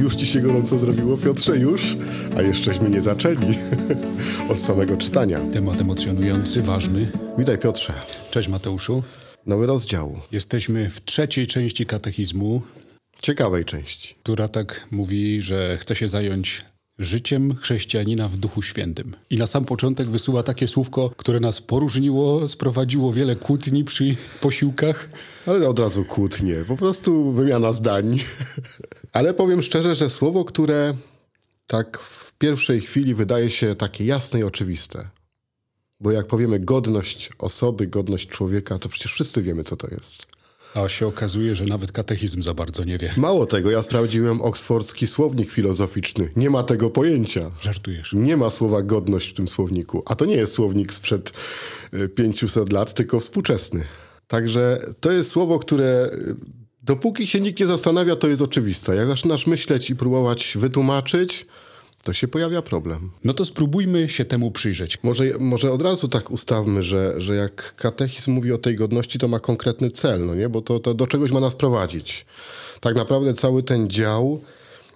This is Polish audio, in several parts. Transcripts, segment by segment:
Już ci się gorąco zrobiło, Piotrze, już? A jeszcześmy nie zaczęli od samego czytania. Temat emocjonujący, ważny. Witaj, Piotrze. Cześć Mateuszu. Nowy rozdział. Jesteśmy w trzeciej części katechizmu, Ciekawej części. która tak mówi, że chce się zająć życiem chrześcijanina w Duchu Świętym. I na sam początek wysuwa takie słówko, które nas poróżniło, sprowadziło wiele kłótni przy posiłkach. Ale od razu kłótnie, po prostu wymiana zdań. Ale powiem szczerze, że słowo, które tak w pierwszej chwili wydaje się takie jasne i oczywiste. Bo jak powiemy godność osoby, godność człowieka, to przecież wszyscy wiemy, co to jest. A się okazuje, że nawet katechizm za bardzo nie wie. Mało tego, ja sprawdziłem oksfordzki słownik filozoficzny. Nie ma tego pojęcia. Żartujesz. Nie ma słowa godność w tym słowniku. A to nie jest słownik sprzed y, 500 lat, tylko współczesny. Także to jest słowo, które y, dopóki się nikt nie zastanawia, to jest oczywiste. Jak zaczynasz myśleć i próbować wytłumaczyć, to się pojawia problem. No to spróbujmy się temu przyjrzeć. Może, może od razu tak ustawmy, że, że jak katechizm mówi o tej godności, to ma konkretny cel, no nie? bo to, to do czegoś ma nas prowadzić. Tak naprawdę cały ten dział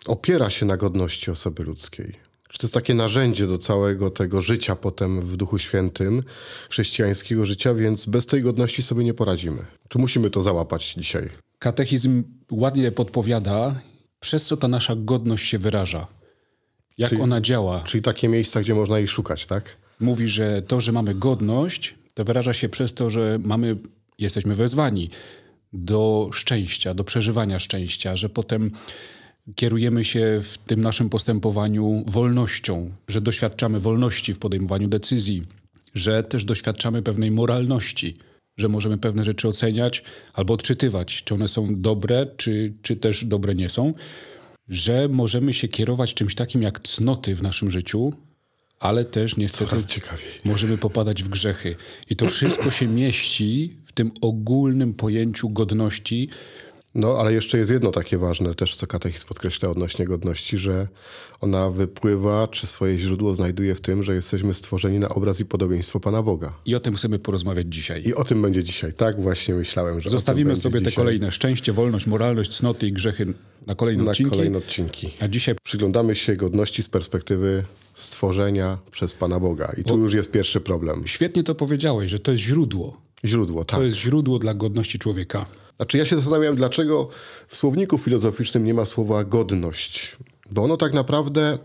opiera się na godności osoby ludzkiej. Czy to jest takie narzędzie do całego tego życia potem w Duchu Świętym, chrześcijańskiego życia, więc bez tej godności sobie nie poradzimy. Czy musimy to załapać dzisiaj? Katechizm ładnie podpowiada, przez co ta nasza godność się wyraża. Jak Czyli- ona działa. Czyli takie miejsca, gdzie można ich szukać, tak? mówi, że to, że mamy godność, to wyraża się przez to, że mamy, jesteśmy wezwani do szczęścia, do przeżywania szczęścia, że potem kierujemy się w tym naszym postępowaniu wolnością, że doświadczamy wolności w podejmowaniu decyzji, że też doświadczamy pewnej moralności, że możemy pewne rzeczy oceniać albo odczytywać, czy one są dobre, czy, czy też dobre nie są, że możemy się kierować czymś takim jak cnoty w naszym życiu, ale też niestety możemy popadać w grzechy. I to wszystko się mieści w tym ogólnym pojęciu godności. No, ale jeszcze jest jedno takie ważne też, co katechizm podkreśla odnośnie godności, że ona wypływa, czy swoje źródło znajduje w tym, że jesteśmy stworzeni na obraz i podobieństwo Pana Boga. I o tym chcemy porozmawiać dzisiaj. I o tym będzie dzisiaj. Tak właśnie myślałem, że Zostawimy sobie te dzisiaj kolejne szczęście, wolność, moralność, cnoty i grzechy na kolejne na odcinki. kolejne odcinki. A dzisiaj Przyglądamy się godności z perspektywy stworzenia przez Pana Boga. I tu już jest pierwszy problem. świetnie to powiedziałeś, że to jest źródło. Źródło, tak. To jest źródło dla godności człowieka. Znaczy ja się zastanawiam, dlaczego w słowniku filozoficznym nie ma słowa godność. Bo ono tak naprawdę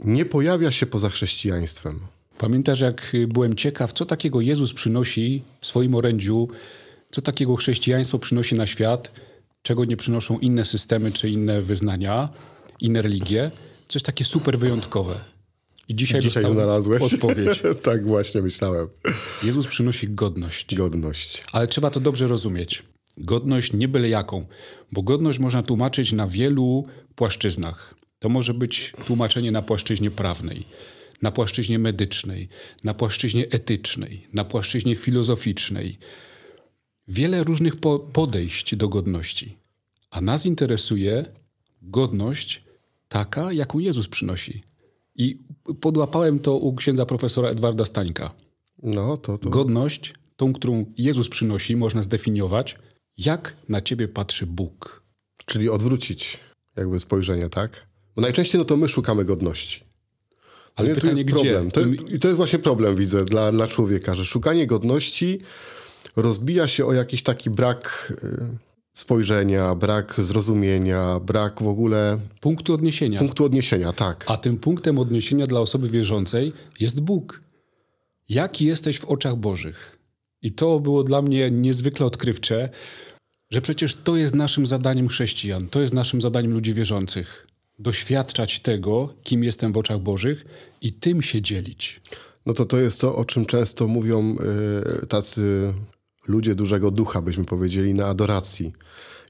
nie pojawia się poza chrześcijaństwem. Pamiętasz, jak y, byłem ciekaw, co takiego Jezus przynosi w swoim orędziu, co takiego chrześcijaństwo przynosi na świat, czego nie przynoszą inne systemy czy inne wyznania, inne religie. Coś takie super wyjątkowe. I dzisiaj, Dzisiaj znalazłeś? odpowiedź. tak właśnie myślałem. Jezus przynosi godność. Godność. Ale trzeba to dobrze rozumieć. Godność nie byle jaką, bo godność można tłumaczyć na wielu płaszczyznach. To może być tłumaczenie na płaszczyźnie prawnej, na płaszczyźnie medycznej, na płaszczyźnie etycznej, na płaszczyźnie filozoficznej. Wiele różnych po- podejść do godności. A nas interesuje godność taka, jaką Jezus przynosi. I podłapałem to u księdza profesora Edwarda Stańka. No, to, to. Godność, tą, którą Jezus przynosi, można zdefiniować, jak na ciebie patrzy Bóg. Czyli odwrócić jakby spojrzenie, tak? Bo najczęściej no to my szukamy godności. Ale Nie, to pytanie, jest problem. To, gdzie? I to jest właśnie problem, widzę, dla, dla człowieka, że szukanie godności rozbija się o jakiś taki brak y, spojrzenia, brak zrozumienia, brak w ogóle Punktu odniesienia. punktu odniesienia, tak. A tym punktem odniesienia dla osoby wierzącej jest Bóg. Jaki jesteś w oczach Bożych? I to było dla mnie niezwykle odkrywcze, że przecież to jest naszym zadaniem chrześcijan, to jest naszym zadaniem ludzi wierzących. Doświadczać tego, kim jestem w oczach Bożych i tym się dzielić. No to to jest to, o czym często mówią y, tacy ludzie dużego ducha, byśmy powiedzieli, na adoracji.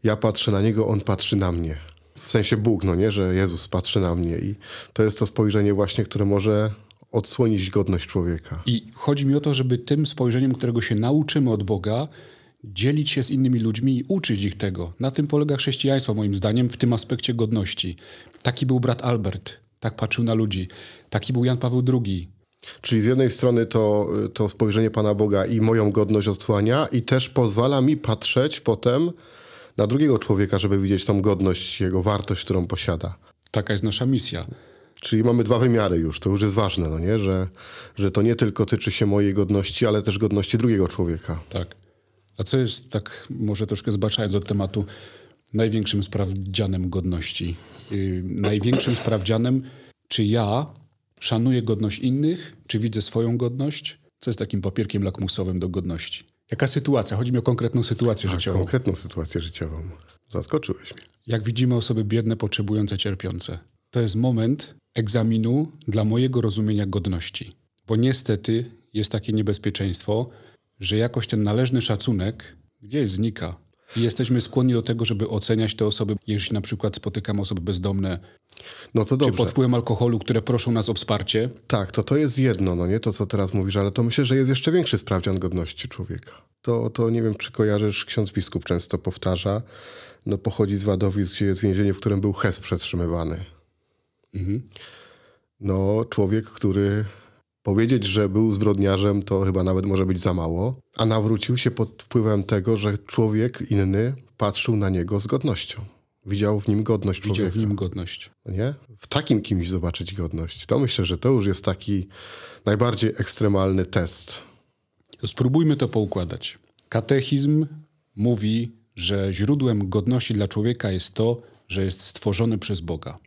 Ja patrzę na Niego, On patrzy na mnie. W sensie Bóg, no nie, że Jezus patrzy na mnie. I to jest to spojrzenie właśnie, które może odsłonić godność człowieka. I chodzi mi o to, żeby tym spojrzeniem, którego się nauczymy od Boga, dzielić się z innymi ludźmi i uczyć ich tego. Na tym polega chrześcijaństwo, moim zdaniem, w tym aspekcie godności. Taki był brat Albert, tak patrzył na ludzi. Taki był Jan Paweł II. Czyli z jednej strony to, to spojrzenie Pana Boga i moją godność odsłania i też pozwala mi patrzeć potem na drugiego człowieka, żeby widzieć tą godność, jego wartość, którą posiada. Taka jest nasza misja. Czyli mamy dwa wymiary już, to już jest ważne, no nie? Że, że to nie tylko tyczy się mojej godności, ale też godności drugiego człowieka. Tak. A co jest, tak może troszkę zbaczając od tematu, największym sprawdzianem godności? Yy, największym sprawdzianem, czy ja szanuję godność innych, czy widzę swoją godność? Co jest takim papierkiem lakmusowym do godności? Jaka sytuacja? Chodzi mi o konkretną sytuację A życiową. konkretną sytuację życiową. Zaskoczyłeś mnie. Jak widzimy osoby biedne, potrzebujące, cierpiące. To jest moment egzaminu dla mojego rozumienia godności. Bo niestety jest takie niebezpieczeństwo, że jakoś ten należny szacunek gdzieś znika. I jesteśmy skłonni do tego, żeby oceniać te osoby, jeśli na przykład spotykamy osoby bezdomne, No to czy dobrze. pod wpływem alkoholu, które proszą nas o wsparcie. Tak, to to jest jedno, no nie to, co teraz mówisz, ale to myślę, że jest jeszcze większy sprawdzian godności człowieka. To, to nie wiem, czy kojarzysz, ksiądz biskup często powtarza, no pochodzi z Wadowic, gdzie jest więzienie, w którym był Hes przetrzymywany. No, człowiek, który powiedzieć, że był zbrodniarzem, to chyba nawet może być za mało, a nawrócił się pod wpływem tego, że człowiek inny patrzył na niego z godnością. Widział w nim godność Widział człowieka. w nim godność. No nie? W takim kimś zobaczyć godność. To myślę, że to już jest taki najbardziej ekstremalny test. To spróbujmy to poukładać. Katechizm mówi, że źródłem godności dla człowieka jest to, że jest stworzony przez Boga.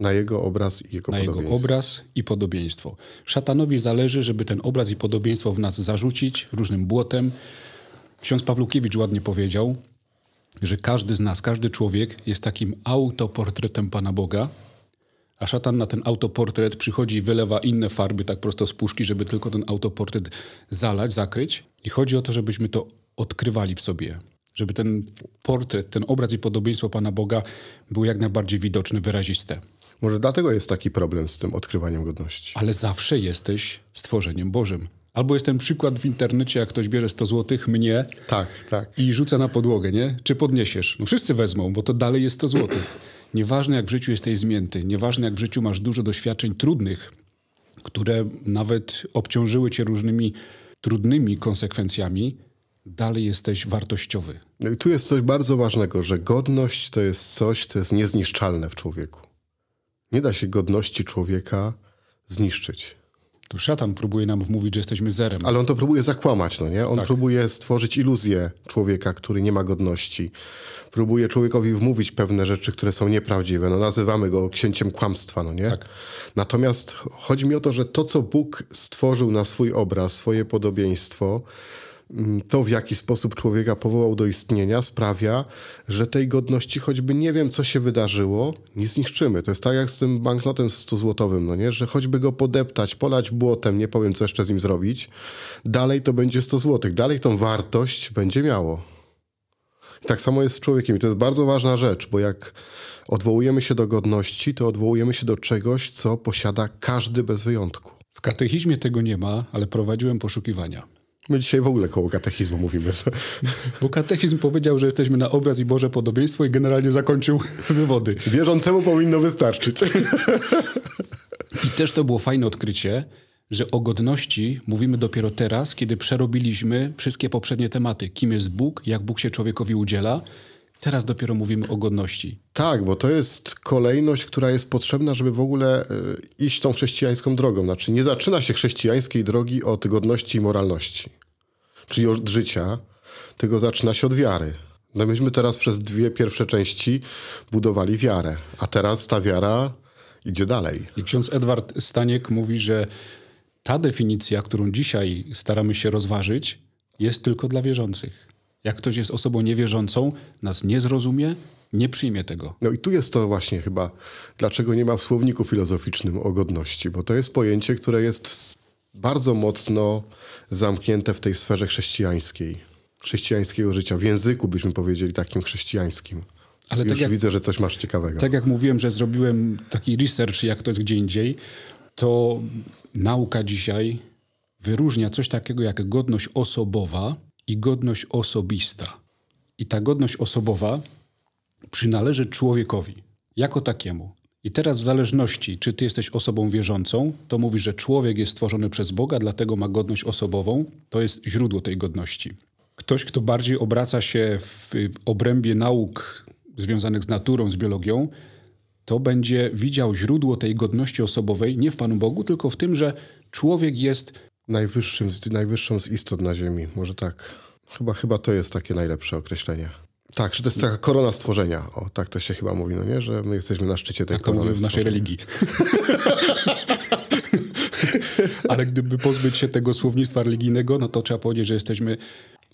Na jego obraz i jego na jego podobieństwo. obraz i podobieństwo. Szatanowi zależy, żeby ten obraz i podobieństwo w nas zarzucić różnym błotem. Ksiądz Pawlukiewicz ładnie powiedział, że każdy z nas, każdy człowiek jest takim autoportretem Pana Boga, a szatan na ten autoportret przychodzi i wylewa inne farby tak prosto z puszki, żeby tylko ten autoportret zalać, zakryć. I chodzi o to, żebyśmy to odkrywali w sobie. Żeby ten portret, ten obraz i podobieństwo Pana Boga był jak najbardziej widoczny, wyraziste. Może dlatego jest taki problem z tym odkrywaniem godności. ale zawsze jesteś stworzeniem Bożym. Albo jest ten przykład w internecie, jak ktoś bierze 100 zł, mnie Tak, tak. i rzuca na podłogę, nie? Czy podniesiesz? No wszyscy wezmą, bo to dalej jest 100 zł. Nieważne jak w życiu jesteś zmięty, nieważne jak w życiu masz dużo doświadczeń trudnych, które nawet obciążyły cię różnymi trudnymi konsekwencjami, dalej jesteś wartościowy. No i tu jest coś bardzo ważnego, że godność to jest coś, co jest niezniszczalne w człowieku. Nie da się godności człowieka zniszczyć. To szatan próbuje nam wmówić, że jesteśmy zerem. Ale on to próbuje zakłamać, no nie? On próbuje stworzyć iluzję człowieka, który nie ma godności. Próbuje człowiekowi wmówić pewne rzeczy, które są nieprawdziwe. No nazywamy go księciem kłamstwa, no nie? Tak. Natomiast chodzi mi o to, że to, co Bóg stworzył na swój obraz, swoje podobieństwo, to w jaki sposób człowieka powołał do istnienia, sprawia, że tej godności, choćby nie wiem, co się wydarzyło, nie zniszczymy. To jest tak jak z tym banknotem 100-złotowym, no nie? Że choćby go podeptać, polać błotem, nie powiem, co jeszcze z nim zrobić, dalej to będzie 100 złotych, dalej tą wartość będzie miało. I tak samo jest z człowiekiem. I to jest bardzo ważna rzecz, bo jak odwołujemy się do godności, to odwołujemy się do czegoś, co posiada każdy bez wyjątku. W katechizmie tego nie ma, ale prowadziłem poszukiwania. My dzisiaj w ogóle koło katechizmu mówimy. Bo katechizm powiedział, że jesteśmy na obraz i Boże podobieństwo i generalnie zakończył wywody. Wierzącemu powinno wystarczyć. I też to było fajne odkrycie, że o godności mówimy dopiero teraz, kiedy przerobiliśmy wszystkie poprzednie tematy. Kim jest Bóg, jak Bóg się człowiekowi udziela. Teraz dopiero mówimy o godności. Tak, bo to jest kolejność, która jest potrzebna, żeby w ogóle y, iść tą chrześcijańską drogą. Znaczy, nie zaczyna się chrześcijańskiej drogi od godności i moralności, czyli od życia, tylko zaczyna się od wiary. No myśmy teraz przez dwie pierwsze części budowali wiarę, a teraz ta wiara idzie dalej. I ksiądz Edward Staniek mówi, że ta definicja, którą dzisiaj staramy się rozważyć, jest tylko dla wierzących. Jak ktoś jest osobą niewierzącą, nas nie zrozumie, nie przyjmie tego. No i tu jest to właśnie chyba, dlaczego nie ma w słowniku filozoficznym o godności, bo to jest pojęcie, które jest bardzo mocno zamknięte w tej sferze chrześcijańskiej, chrześcijańskiego życia, w języku byśmy powiedzieli takim chrześcijańskim. Ale Już tak jak- widzę, że coś masz ciekawego. Tak jak mówiłem, że zrobiłem taki research, jak to jest gdzie indziej, to nauka dzisiaj wyróżnia coś takiego jak godność osobowa i godność osobista. I ta godność osobowa przynależy człowiekowi jako takiemu. I teraz w zależności, czy ty jesteś osobą wierzącą, to mówi, że człowiek jest stworzony przez Boga, dlatego ma godność osobową. To jest źródło tej godności. Ktoś, kto bardziej obraca się w, obrębie nauk związanych z naturą, z biologią, to będzie widział źródło tej godności osobowej nie w Panu Bogu, tylko w tym, że człowiek jest Najwyższym, najwyższą z istot na ziemi. Może tak. Chyba, chyba to jest takie najlepsze określenie. Tak, że to jest taka korona stworzenia. O, tak to się chyba mówi, no nie? Że my jesteśmy na szczycie tej Tak to korony w naszej religii. Ale gdyby pozbyć się tego słownictwa religijnego, no to trzeba powiedzieć, że jesteśmy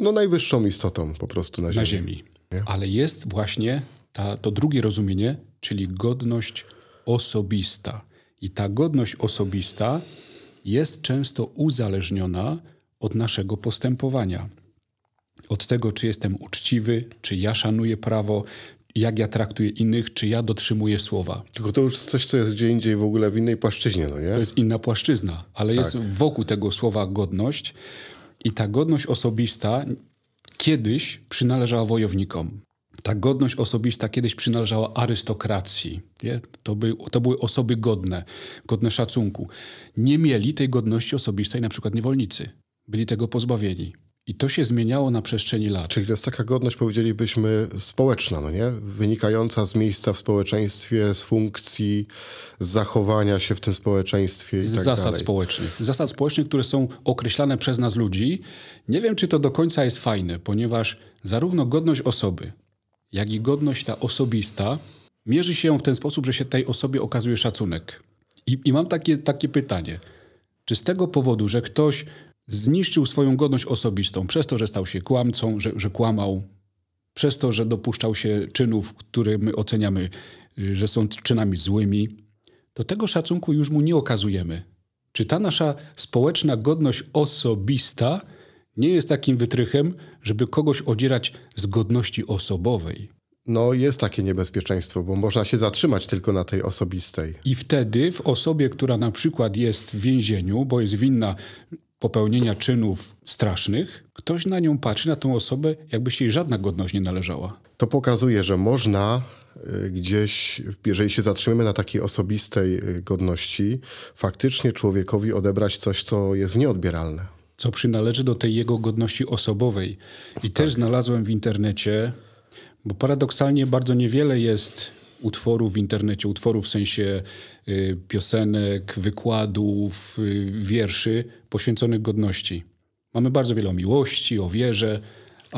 No najwyższą istotą po prostu na ziemi. na ziemi. Ale jest właśnie ta, to drugie rozumienie, czyli godność osobista. I ta godność osobista jest często uzależniona od naszego postępowania. Od tego, czy jestem uczciwy, czy ja szanuję prawo, jak ja traktuję innych, czy ja dotrzymuję słowa. Tylko to już coś, co jest gdzie indziej w ogóle w innej płaszczyźnie, no nie? To jest inna płaszczyzna, ale jest wokół tego słowa godność i ta godność osobista kiedyś przynależała wojownikom. Ta godność osobista kiedyś przynależała arystokracji. Nie? To, by, to były osoby godne, godne szacunku. Nie mieli tej godności osobistej na przykład niewolnicy. Byli tego pozbawieni. I to się zmieniało na przestrzeni lat. Czyli to jest taka godność, powiedzielibyśmy, społeczna, no nie? Wynikająca z miejsca w społeczeństwie, z funkcji, z zachowania się w tym społeczeństwie i z tak zasad dalej. społecznych. Zasad społecznych, które są określane przez nas ludzi. Nie wiem, czy to do końca jest fajne, ponieważ zarówno godność osoby, jak i godność ta osobista mierzy się w ten sposób, że się tej osobie okazuje szacunek. I, i mam takie, takie pytanie. Czy z tego powodu, że ktoś zniszczył swoją godność osobistą przez to, że stał się kłamcą, że, że kłamał, przez to, że dopuszczał się czynów, które my oceniamy, y, że są czynami złymi, to tego szacunku już mu nie okazujemy. Czy ta nasza społeczna godność osobista nie jest takim wytrychem, żeby kogoś odzierać z godności osobowej? No jest takie niebezpieczeństwo, bo można się zatrzymać tylko na tej osobistej. I wtedy w osobie, która na przykład jest w więzieniu, bo jest winna popełnienia czynów strasznych, ktoś na nią patrzy, na tą osobę, jakby się jej żadna godność nie należała. To pokazuje, że można y, gdzieś, jeżeli się zatrzymiemy na takiej osobistej y, godności, faktycznie człowiekowi odebrać coś, co jest nieodbieralne. Co przynależy do tej jego godności osobowej. I też znalazłem w internecie, bo paradoksalnie bardzo niewiele jest utworów w internecie, utworów w sensie y, piosenek, wykładów, y, wierszy poświęconych godności. Mamy bardzo wiele o miłości, o wierze.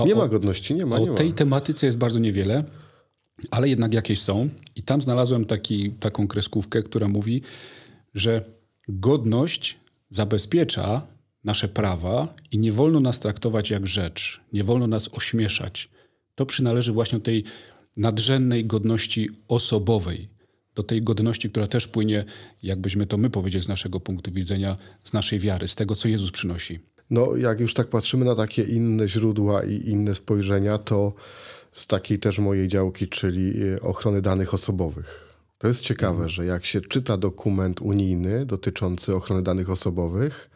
Nie o, ma godności, nie ma, o nie ma. tej tematyce jest bardzo niewiele, ale jednak jakieś są. I tam znalazłem taki, taką kreskówkę, która mówi, że godność zabezpiecza nasze prawa i nie wolno nas traktować jak rzecz, nie wolno nas ośmieszać. To przynależy właśnie do tej nadrzędnej godności osobowej, do tej godności, która też płynie, jakbyśmy to my powiedzieli z naszego punktu widzenia, z naszej wiary, z tego, co Jezus przynosi. No, jak już tak patrzymy na takie inne źródła i inne spojrzenia, to z takiej też mojej działki, czyli y, ochrony danych osobowych. To jest ciekawe, że jak się czyta dokument unijny dotyczący ochrony danych osobowych,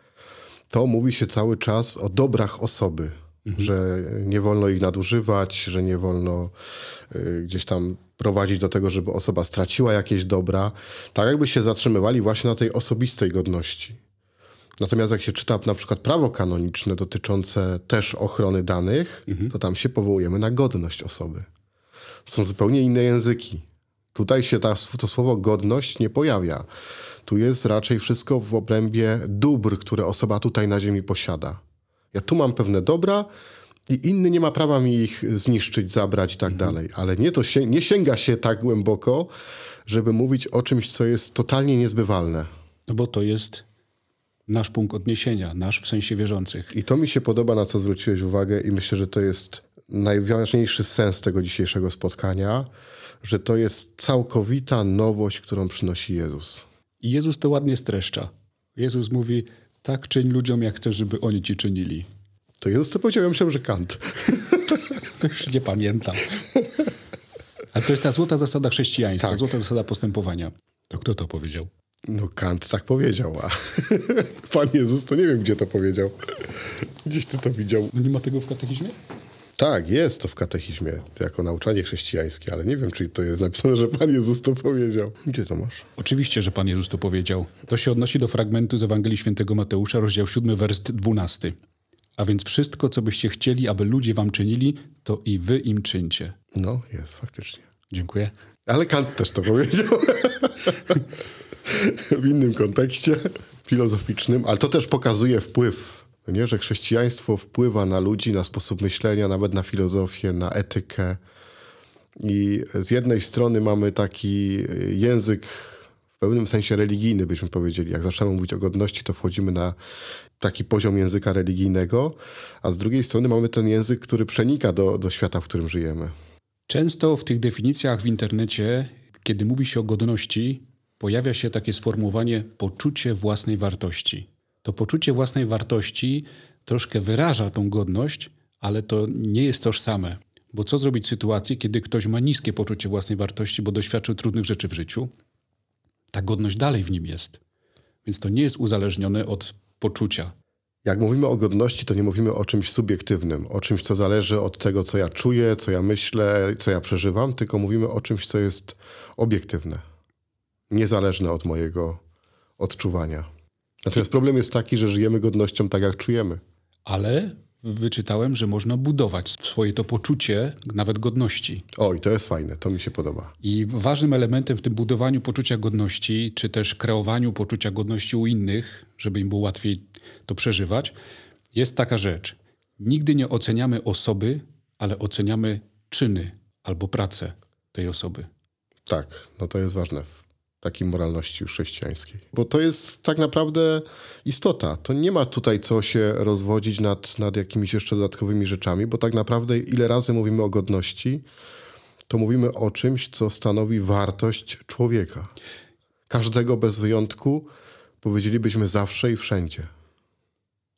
to mówi się cały czas o dobrach osoby, że nie wolno ich nadużywać, że nie wolno y, gdzieś tam prowadzić do tego, żeby osoba straciła jakieś dobra. Tak jakby się zatrzymywali właśnie na tej osobistej godności. Natomiast jak się czyta na przykład prawo kanoniczne dotyczące też ochrony danych, to tam się powołujemy na godność osoby. Są zupełnie inne języki. Tutaj się ta, to słowo godność nie pojawia. Tu jest raczej wszystko w obrębie dóbr, które osoba tutaj na ziemi posiada. Ja tu mam pewne dobra i inny nie ma prawa mi ich zniszczyć, zabrać i tak dalej. Ale nie, to się, nie sięga się tak głęboko, żeby mówić o czymś, co jest totalnie niezbywalne. No bo to jest nasz punkt odniesienia, nasz w sensie wierzących. I to mi się podoba, na co zwróciłeś uwagę, i myślę, że to jest najważniejszy sens tego dzisiejszego spotkania, że to jest całkowita nowość, którą przynosi Jezus. I Jezus to ładnie streszcza. Jezus mówi, tak czyń ludziom, jak chcesz, żeby oni ci czynili. To Jezus to powiedział, ja myślałem, że Kant. To już nie pamiętam. Ale to jest ta złota zasada chrześcijaństwa, Tak. złota zasada postępowania. To kto to powiedział? No Kant tak powiedział, a Pan Jezus to nie wiem, gdzie to powiedział. Gdzieś ty to widział. No nie ma tego w katechizmie? Tak, jest to w katechizmie, jako nauczanie chrześcijańskie, ale nie wiem, czy to jest napisane, że Pan Jezus to powiedział. Gdzie to masz? Oczywiście, że Pan Jezus to powiedział. To się odnosi do fragmentu z Ewangelii Świętego Mateusza, rozdział 7, wers 12. A więc wszystko, co byście chcieli, aby ludzie wam czynili, to i wy im czyńcie. No, jest, faktycznie. Dziękuję. Ale Kant też to powiedział. w innym kontekście filozoficznym, ale to też pokazuje wpływ, nie? że chrześcijaństwo wpływa na ludzi, na sposób myślenia, nawet na filozofię, na etykę. I z jednej strony mamy taki język w pewnym sensie religijny, byśmy powiedzieli. Jak zaczynamy mówić o godności, to wchodzimy na taki poziom języka religijnego, a z drugiej strony mamy ten język, który przenika do, do świata, w którym żyjemy. Często w tych definicjach w internecie, kiedy mówi się o godności, pojawia się takie sformułowanie poczucie własnej wartości. To poczucie własnej wartości troszkę wyraża tą godność, ale to nie jest tożsame. Bo co zrobić w sytuacji, kiedy ktoś ma niskie poczucie własnej wartości, bo doświadczył trudnych rzeczy w życiu? Ta godność dalej w nim jest. Więc to nie jest uzależnione od poczucia. Jak mówimy o godności, to nie mówimy o czymś subiektywnym, o czymś, co zależy od tego, co ja czuję, co ja myślę, co ja przeżywam, tylko mówimy o czymś, co jest obiektywne, niezależne od mojego odczuwania. Natomiast problem jest taki, że żyjemy godnością tak, jak czujemy. Ale wyczytałem, że można budować swoje to poczucie nawet godności. O, i to jest fajne, to mi się podoba. I ważnym elementem w tym budowaniu poczucia godności, czy też kreowaniu poczucia godności u innych, żeby im było łatwiej to przeżywać, jest taka rzecz. Nigdy nie oceniamy osoby, ale oceniamy czyny albo pracę tej osoby. Tak, no to jest ważne takiej moralności chrześcijańskiej. Bo to jest tak naprawdę istota. To nie ma tutaj co się rozwodzić nad, nad jakimiś jeszcze dodatkowymi rzeczami, bo tak naprawdę ile razy mówimy o godności, to mówimy o czymś, co stanowi wartość człowieka. Każdego bez wyjątku powiedzielibyśmy zawsze i wszędzie.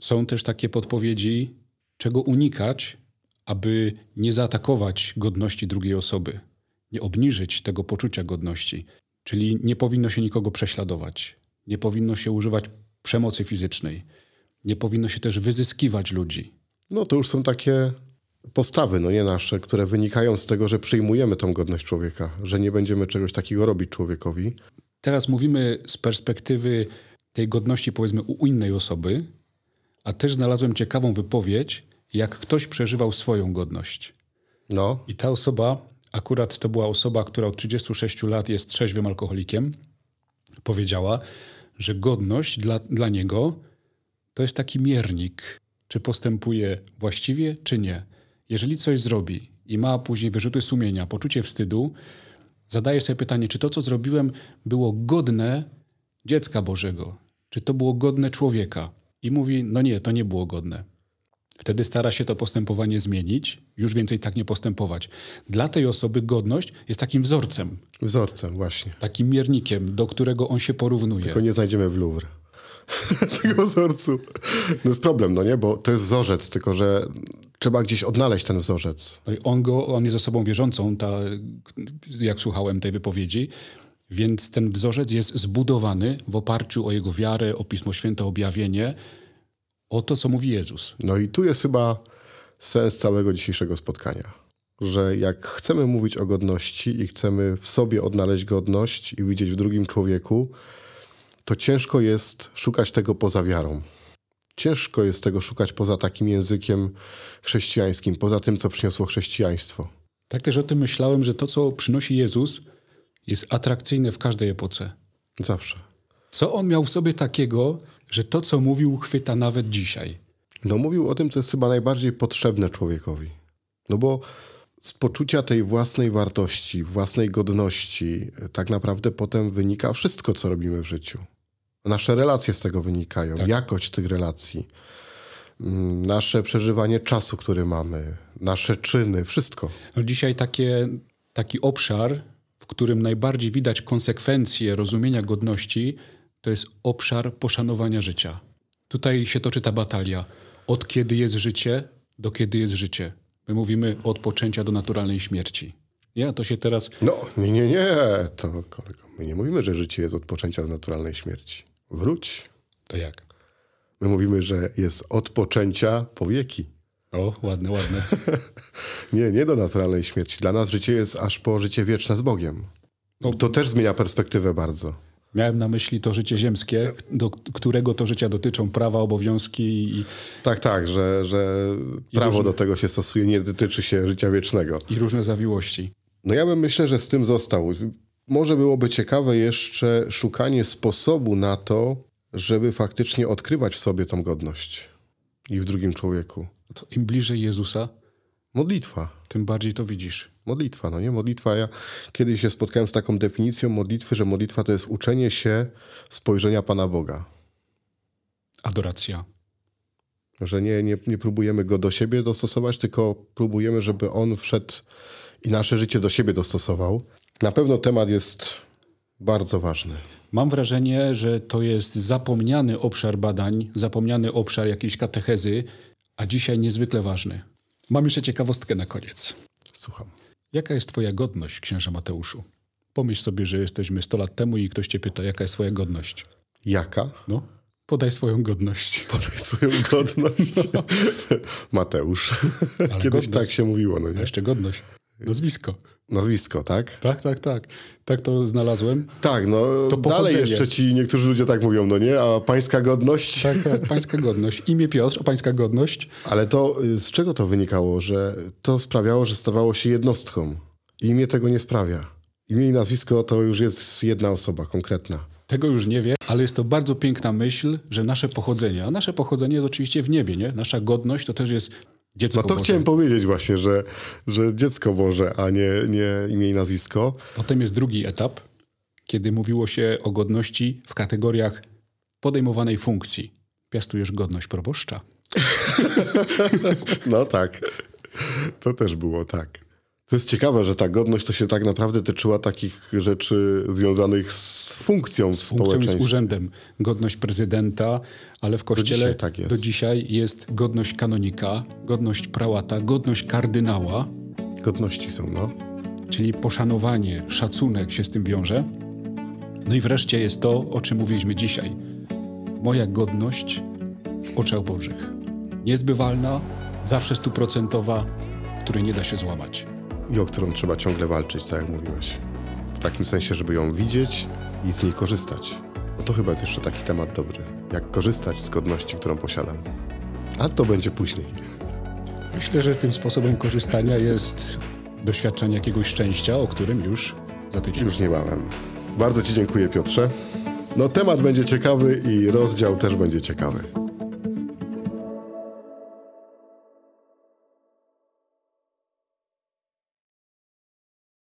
Są też takie podpowiedzi, czego unikać, aby nie zaatakować godności drugiej osoby, nie obniżyć tego poczucia godności. Czyli nie powinno się nikogo prześladować, nie powinno się używać przemocy fizycznej, nie powinno się też wyzyskiwać ludzi. No to już są takie postawy, no nie nasze, które wynikają z tego, że przyjmujemy tą godność człowieka, że nie będziemy czegoś takiego robić człowiekowi. Teraz mówimy z perspektywy tej godności, powiedzmy, u innej osoby, a też znalazłem ciekawą wypowiedź, jak ktoś przeżywał swoją godność. No. I ta osoba akurat to była osoba, która od 36 lat jest trzeźwym alkoholikiem, powiedziała, że godność dla, dla niego to jest taki miernik, czy postępuje właściwie, czy nie. Jeżeli coś zrobi i ma później wyrzuty sumienia, poczucie wstydu, zadaje sobie pytanie, czy to, co zrobiłem, było godne dziecka Bożego, czy to było godne człowieka. I mówi, no nie, to nie było godne. Wtedy stara się to postępowanie zmienić, już więcej tak nie postępować. Dla tej osoby godność jest takim wzorcem. Wzorcem, właśnie. Takim miernikiem, do którego on się porównuje. Tylko nie znajdziemy w Louvre tego wzorcu. No jest problem, no nie? Bo to jest wzorzec, tylko że trzeba gdzieś odnaleźć ten wzorzec. No on, go, on jest osobą wierzącą, ta, jak słuchałem tej wypowiedzi, więc ten wzorzec jest zbudowany w oparciu o jego wiarę, o Pismo Święte, objawienie, o to, co mówi Jezus. No i tu jest chyba sens całego dzisiejszego spotkania. Że jak chcemy mówić o godności i chcemy w sobie odnaleźć godność i widzieć w drugim człowieku, to ciężko jest szukać tego poza wiarą. Ciężko jest tego szukać poza takim językiem chrześcijańskim, poza tym, co przyniosło chrześcijaństwo. Tak też o tym myślałem, że to, co przynosi Jezus, jest atrakcyjne w każdej epoce. Zawsze. Co on miał w sobie takiego, że to, co mówił, chwyta nawet dzisiaj. No mówił o tym, co jest chyba najbardziej potrzebne człowiekowi. No bo z poczucia tej własnej wartości, własnej godności, tak naprawdę potem wynika wszystko, co robimy w życiu. Nasze relacje z tego wynikają, tak. jakość tych relacji, mm, nasze przeżywanie czasu, który mamy, nasze czyny, wszystko. No dzisiaj takie, taki obszar, w którym najbardziej widać konsekwencje rozumienia godności, to jest obszar poszanowania życia. Tutaj się toczy ta batalia. Od kiedy jest życie, do kiedy jest życie. My mówimy od poczęcia do naturalnej śmierci. Ja to się teraz. No, nie, nie, nie. To kolego, my nie mówimy, że życie jest od poczęcia do naturalnej śmierci. Wróć. To jak? My mówimy, że jest od poczęcia po wieki. O, ładne, ładne. nie, nie do naturalnej śmierci. Dla nas życie jest aż po życie wieczne z Bogiem. No, to też zmienia perspektywę bardzo. Miałem na myśli to życie ziemskie, do którego to życia dotyczą prawa, obowiązki i... Tak, tak, że, że prawo różne... do tego się stosuje, nie dotyczy się życia wiecznego. I różne zawiłości. No ja bym myślę, że z tym został. Może byłoby ciekawe jeszcze szukanie sposobu na to, żeby faktycznie odkrywać w sobie tą godność i w drugim człowieku. To Im bliżej Jezusa, Modlitwa. tym bardziej to widzisz. Modlitwa, no nie? Modlitwa. Ja kiedyś się spotkałem z taką definicją modlitwy, że modlitwa to jest uczenie się spojrzenia Pana Boga. Adoracja. Że nie, nie, nie próbujemy go do siebie dostosować, tylko próbujemy, żeby on wszedł i nasze życie do siebie dostosował. Na pewno temat jest bardzo ważny. Mam wrażenie, że to jest zapomniany obszar badań, zapomniany obszar jakiejś katechezy, a dzisiaj niezwykle ważny. Mam jeszcze ciekawostkę na koniec. Słucham. Jaka jest twoja godność, księże Mateuszu? Pomyśl sobie, że jesteśmy 100 lat temu i ktoś cię pyta, jaka jest twoja godność. Jaka? No, podaj swoją godność. Podaj swoją godność. Mateusz. Kiedyś godność. tak się mówiło, no A nie? jeszcze godność. Nazwisko. Nazwisko, tak? Tak, tak, tak. Tak to znalazłem. Tak, no To dalej jeszcze ci niektórzy ludzie tak mówią, no nie? A pańska godność? Tak, tak, pańska godność. Imię Piotr, a pańska godność. Ale to y, z czego to wynikało? Że to sprawiało, że stawało się jednostką. Imię tego nie sprawia. Imię i nazwisko to już jest jedna osoba konkretna. Tego już nie wie, ale jest to bardzo piękna myśl, że nasze pochodzenie, a nasze pochodzenie jest oczywiście w niebie, nie? Nasza godność to też jest dziecko No to chciałem powiedzieć właśnie, że, że dziecko Boże, a nie, nie imię i nazwisko. Potem jest drugi etap, kiedy mówiło się o godności w kategoriach podejmowanej funkcji. Piastujesz godność proboszcza. No tak. To też było tak. To jest ciekawe, że ta godność to się tak naprawdę tyczyła takich rzeczy związanych z funkcją w Funkcją społeczeństwie. urzędem. Godność prezydenta, ale w kościele dzisiaj tak jest. do dzisiaj jest godność kanonika, godność prałata, godność kardynała, Godności są, no. czyli poszanowanie, szacunek się z tym wiąże. No i wreszcie jest to, o czym mówiliśmy dzisiaj. Moja godność w oczach Bożych. Niezbywalna, zawsze stuprocentowa, której nie da się złamać. I o którą trzeba ciągle walczyć, tak jak mówiłeś. W takim sensie, żeby ją widzieć i z niej korzystać. Bo to chyba jest jeszcze taki temat dobry. Jak korzystać z godności, którą posiadam. A to będzie później. Myślę, że tym sposobem korzystania jest doświadczenie jakiegoś szczęścia, o którym już za tydzień. Już niebawem. Bardzo Ci dziękuję, Piotrze. No, temat będzie ciekawy i rozdział też będzie ciekawy.